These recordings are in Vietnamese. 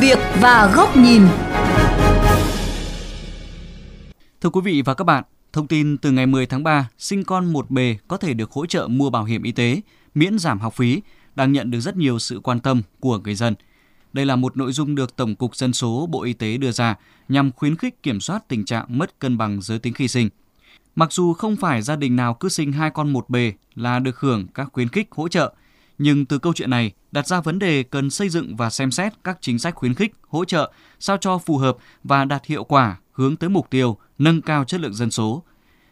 việc và góc nhìn. Thưa quý vị và các bạn, thông tin từ ngày 10 tháng 3, sinh con một bề có thể được hỗ trợ mua bảo hiểm y tế, miễn giảm học phí, đang nhận được rất nhiều sự quan tâm của người dân. Đây là một nội dung được Tổng cục Dân số Bộ Y tế đưa ra nhằm khuyến khích kiểm soát tình trạng mất cân bằng giới tính khi sinh. Mặc dù không phải gia đình nào cứ sinh hai con một bề là được hưởng các khuyến khích hỗ trợ, nhưng từ câu chuyện này đặt ra vấn đề cần xây dựng và xem xét các chính sách khuyến khích, hỗ trợ sao cho phù hợp và đạt hiệu quả hướng tới mục tiêu nâng cao chất lượng dân số.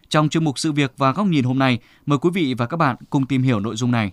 Trong chuyên mục sự việc và góc nhìn hôm nay, mời quý vị và các bạn cùng tìm hiểu nội dung này.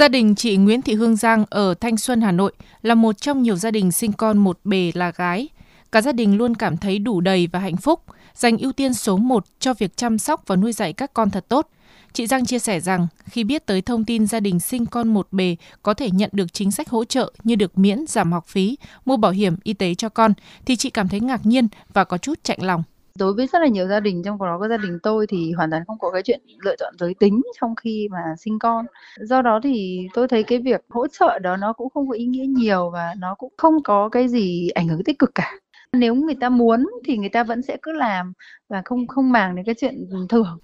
Gia đình chị Nguyễn Thị Hương Giang ở Thanh Xuân, Hà Nội là một trong nhiều gia đình sinh con một bề là gái. Cả gia đình luôn cảm thấy đủ đầy và hạnh phúc, dành ưu tiên số 1 cho việc chăm sóc và nuôi dạy các con thật tốt. Chị Giang chia sẻ rằng khi biết tới thông tin gia đình sinh con một bề có thể nhận được chính sách hỗ trợ như được miễn giảm học phí, mua bảo hiểm y tế cho con thì chị cảm thấy ngạc nhiên và có chút chạnh lòng đối với rất là nhiều gia đình trong đó có gia đình tôi thì hoàn toàn không có cái chuyện lựa chọn giới tính trong khi mà sinh con. Do đó thì tôi thấy cái việc hỗ trợ đó nó cũng không có ý nghĩa nhiều và nó cũng không có cái gì ảnh hưởng tích cực cả. Nếu người ta muốn thì người ta vẫn sẽ cứ làm và không không màng đến cái chuyện thưởng.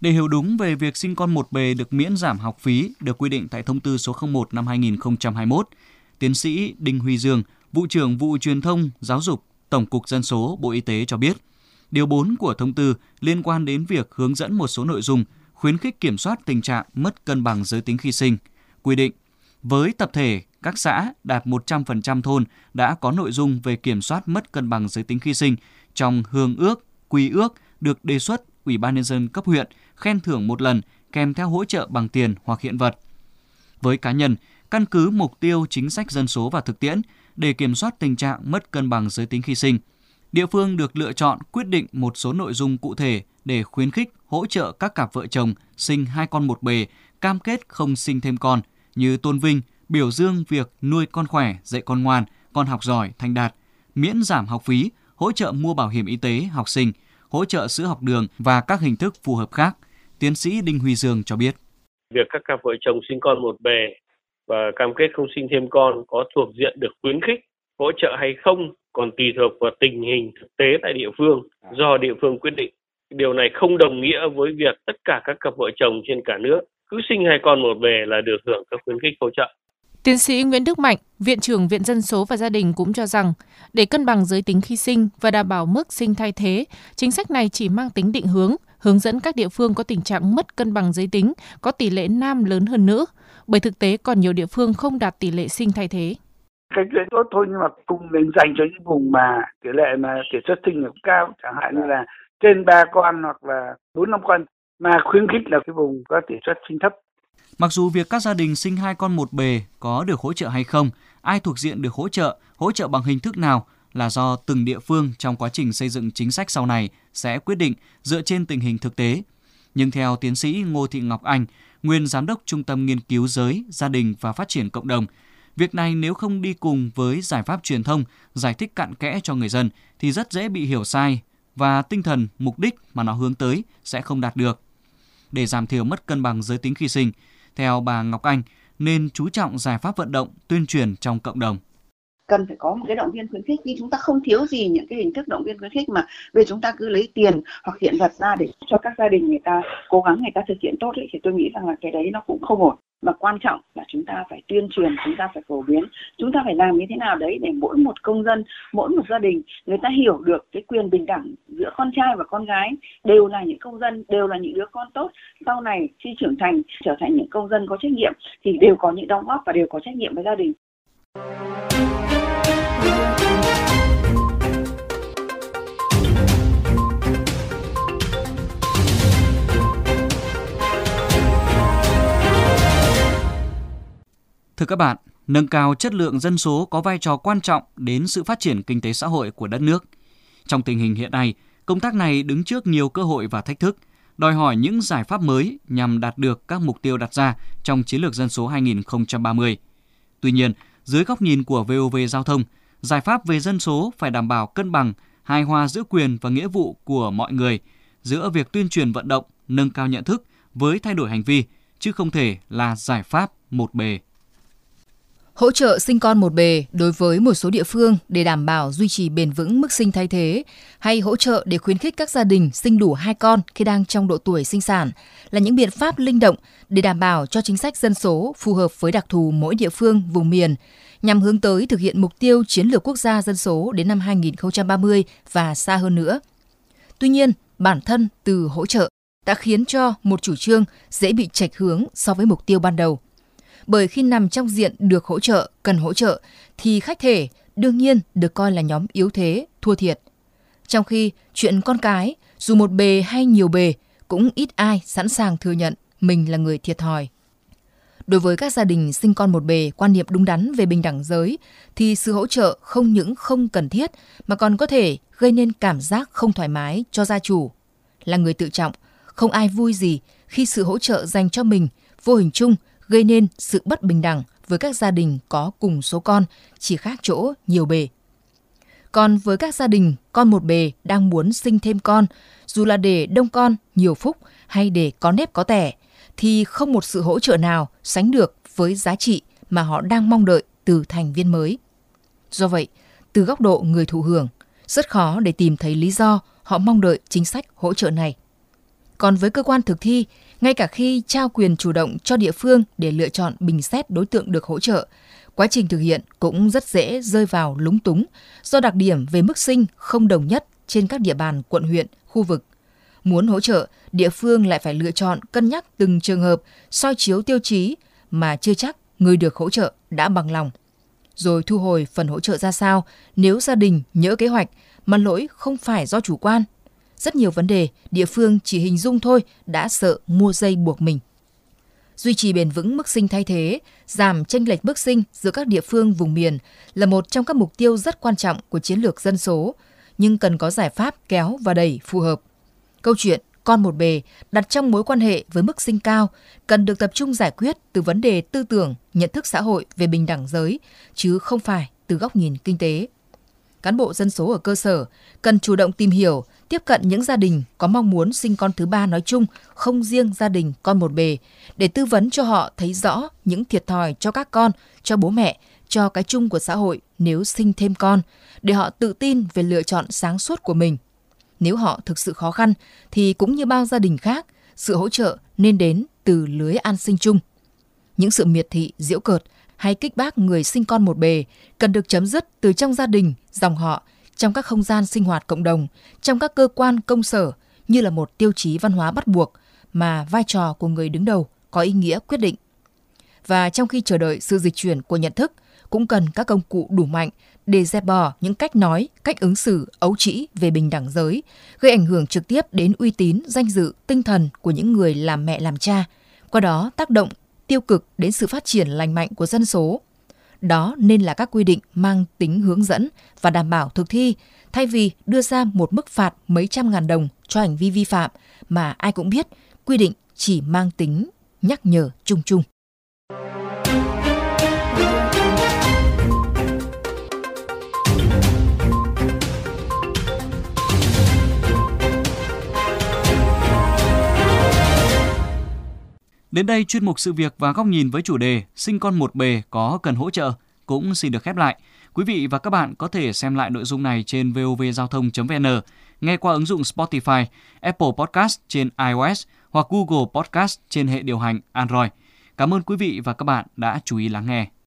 Để hiểu đúng về việc sinh con một bề được miễn giảm học phí được quy định tại thông tư số 01 năm 2021, tiến sĩ Đinh Huy Dương, vụ trưởng vụ truyền thông giáo dục Tổng cục Dân số Bộ Y tế cho biết, Điều 4 của thông tư liên quan đến việc hướng dẫn một số nội dung khuyến khích kiểm soát tình trạng mất cân bằng giới tính khi sinh, quy định với tập thể các xã đạt 100% thôn đã có nội dung về kiểm soát mất cân bằng giới tính khi sinh trong hương ước, quy ước được đề xuất Ủy ban nhân dân cấp huyện khen thưởng một lần kèm theo hỗ trợ bằng tiền hoặc hiện vật. Với cá nhân, căn cứ mục tiêu chính sách dân số và thực tiễn để kiểm soát tình trạng mất cân bằng giới tính khi sinh – địa phương được lựa chọn quyết định một số nội dung cụ thể để khuyến khích, hỗ trợ các cặp vợ chồng sinh hai con một bề, cam kết không sinh thêm con, như tôn vinh, biểu dương việc nuôi con khỏe, dạy con ngoan, con học giỏi, thành đạt, miễn giảm học phí, hỗ trợ mua bảo hiểm y tế học sinh, hỗ trợ sữa học đường và các hình thức phù hợp khác. Tiến sĩ Đinh Huy Dương cho biết. Việc các cặp vợ chồng sinh con một bề và cam kết không sinh thêm con có thuộc diện được khuyến khích, hỗ trợ hay không còn tùy thuộc vào tình hình thực tế tại địa phương do địa phương quyết định. Điều này không đồng nghĩa với việc tất cả các cặp vợ chồng trên cả nước cứ sinh hai con một bề là được hưởng các khuyến khích hỗ trợ. Tiến sĩ Nguyễn Đức Mạnh, Viện trưởng Viện Dân số và Gia đình cũng cho rằng, để cân bằng giới tính khi sinh và đảm bảo mức sinh thay thế, chính sách này chỉ mang tính định hướng, hướng dẫn các địa phương có tình trạng mất cân bằng giới tính, có tỷ lệ nam lớn hơn nữ, bởi thực tế còn nhiều địa phương không đạt tỷ lệ sinh thay thế cái chuyện tốt thôi nhưng mà cùng mình dành cho những vùng mà tỷ lệ mà tỷ suất sinh cũng cao. Chẳng hạn như là trên ba con hoặc là bốn năm con mà khuyến khích là cái vùng có tỷ suất sinh thấp. Mặc dù việc các gia đình sinh hai con một bề có được hỗ trợ hay không, ai thuộc diện được hỗ trợ, hỗ trợ bằng hình thức nào là do từng địa phương trong quá trình xây dựng chính sách sau này sẽ quyết định dựa trên tình hình thực tế. Nhưng theo tiến sĩ Ngô Thị Ngọc Anh, nguyên giám đốc Trung tâm Nghiên cứu Giới, Gia đình và Phát triển Cộng đồng, Việc này nếu không đi cùng với giải pháp truyền thông, giải thích cặn kẽ cho người dân thì rất dễ bị hiểu sai và tinh thần, mục đích mà nó hướng tới sẽ không đạt được. Để giảm thiểu mất cân bằng giới tính khi sinh, theo bà Ngọc Anh, nên chú trọng giải pháp vận động, tuyên truyền trong cộng đồng. Cần phải có một cái động viên khuyến khích. Nhưng chúng ta không thiếu gì những cái hình thức động viên khuyến khích mà về chúng ta cứ lấy tiền hoặc hiện vật ra để cho các gia đình người ta cố gắng người ta thực hiện tốt ấy, thì tôi nghĩ rằng là cái đấy nó cũng không ổn mà quan trọng là chúng ta phải tuyên truyền, chúng ta phải phổ biến. Chúng ta phải làm như thế nào đấy để mỗi một công dân, mỗi một gia đình, người ta hiểu được cái quyền bình đẳng giữa con trai và con gái. Đều là những công dân, đều là những đứa con tốt. Sau này khi trưởng thành, trở thành những công dân có trách nhiệm, thì đều có những đóng góp và đều có trách nhiệm với gia đình. Thưa các bạn, nâng cao chất lượng dân số có vai trò quan trọng đến sự phát triển kinh tế xã hội của đất nước. Trong tình hình hiện nay, công tác này đứng trước nhiều cơ hội và thách thức, đòi hỏi những giải pháp mới nhằm đạt được các mục tiêu đặt ra trong chiến lược dân số 2030. Tuy nhiên, dưới góc nhìn của VOV Giao thông, Giải pháp về dân số phải đảm bảo cân bằng, hài hòa giữa quyền và nghĩa vụ của mọi người, giữa việc tuyên truyền vận động, nâng cao nhận thức với thay đổi hành vi, chứ không thể là giải pháp một bề. Hỗ trợ sinh con một bề đối với một số địa phương để đảm bảo duy trì bền vững mức sinh thay thế hay hỗ trợ để khuyến khích các gia đình sinh đủ hai con khi đang trong độ tuổi sinh sản là những biện pháp linh động để đảm bảo cho chính sách dân số phù hợp với đặc thù mỗi địa phương, vùng miền nhằm hướng tới thực hiện mục tiêu chiến lược quốc gia dân số đến năm 2030 và xa hơn nữa. Tuy nhiên, bản thân từ hỗ trợ đã khiến cho một chủ trương dễ bị chệch hướng so với mục tiêu ban đầu. Bởi khi nằm trong diện được hỗ trợ, cần hỗ trợ, thì khách thể đương nhiên được coi là nhóm yếu thế, thua thiệt. Trong khi chuyện con cái, dù một bề hay nhiều bề, cũng ít ai sẵn sàng thừa nhận mình là người thiệt thòi. Đối với các gia đình sinh con một bề quan niệm đúng đắn về bình đẳng giới thì sự hỗ trợ không những không cần thiết mà còn có thể gây nên cảm giác không thoải mái cho gia chủ. Là người tự trọng, không ai vui gì khi sự hỗ trợ dành cho mình vô hình chung gây nên sự bất bình đẳng với các gia đình có cùng số con, chỉ khác chỗ nhiều bề. Còn với các gia đình con một bề đang muốn sinh thêm con, dù là để đông con, nhiều phúc hay để có nếp có tẻ, thì không một sự hỗ trợ nào sánh được với giá trị mà họ đang mong đợi từ thành viên mới. Do vậy, từ góc độ người thụ hưởng, rất khó để tìm thấy lý do họ mong đợi chính sách hỗ trợ này. Còn với cơ quan thực thi, ngay cả khi trao quyền chủ động cho địa phương để lựa chọn bình xét đối tượng được hỗ trợ, quá trình thực hiện cũng rất dễ rơi vào lúng túng do đặc điểm về mức sinh không đồng nhất trên các địa bàn quận huyện, khu vực. Muốn hỗ trợ, địa phương lại phải lựa chọn cân nhắc từng trường hợp, soi chiếu tiêu chí mà chưa chắc người được hỗ trợ đã bằng lòng. Rồi thu hồi phần hỗ trợ ra sao nếu gia đình nhỡ kế hoạch mà lỗi không phải do chủ quan rất nhiều vấn đề địa phương chỉ hình dung thôi đã sợ mua dây buộc mình. Duy trì bền vững mức sinh thay thế, giảm tranh lệch mức sinh giữa các địa phương vùng miền là một trong các mục tiêu rất quan trọng của chiến lược dân số, nhưng cần có giải pháp kéo và đẩy phù hợp. Câu chuyện con một bề đặt trong mối quan hệ với mức sinh cao cần được tập trung giải quyết từ vấn đề tư tưởng, nhận thức xã hội về bình đẳng giới, chứ không phải từ góc nhìn kinh tế. Cán bộ dân số ở cơ sở cần chủ động tìm hiểu, tiếp cận những gia đình có mong muốn sinh con thứ ba nói chung, không riêng gia đình con một bề, để tư vấn cho họ thấy rõ những thiệt thòi cho các con, cho bố mẹ, cho cái chung của xã hội nếu sinh thêm con, để họ tự tin về lựa chọn sáng suốt của mình. Nếu họ thực sự khó khăn thì cũng như bao gia đình khác, sự hỗ trợ nên đến từ lưới an sinh chung. Những sự miệt thị, diễu cợt hay kích bác người sinh con một bề cần được chấm dứt từ trong gia đình, dòng họ trong các không gian sinh hoạt cộng đồng, trong các cơ quan công sở như là một tiêu chí văn hóa bắt buộc mà vai trò của người đứng đầu có ý nghĩa quyết định. Và trong khi chờ đợi sự dịch chuyển của nhận thức, cũng cần các công cụ đủ mạnh để dẹp bỏ những cách nói, cách ứng xử ấu trĩ về bình đẳng giới, gây ảnh hưởng trực tiếp đến uy tín, danh dự, tinh thần của những người làm mẹ làm cha, qua đó tác động tiêu cực đến sự phát triển lành mạnh của dân số đó nên là các quy định mang tính hướng dẫn và đảm bảo thực thi, thay vì đưa ra một mức phạt mấy trăm ngàn đồng cho hành vi vi phạm mà ai cũng biết quy định chỉ mang tính nhắc nhở chung chung. Đến đây chuyên mục sự việc và góc nhìn với chủ đề sinh con một bề có cần hỗ trợ cũng xin được khép lại. Quý vị và các bạn có thể xem lại nội dung này trên vovgiao thông.vn, nghe qua ứng dụng Spotify, Apple Podcast trên iOS hoặc Google Podcast trên hệ điều hành Android. Cảm ơn quý vị và các bạn đã chú ý lắng nghe.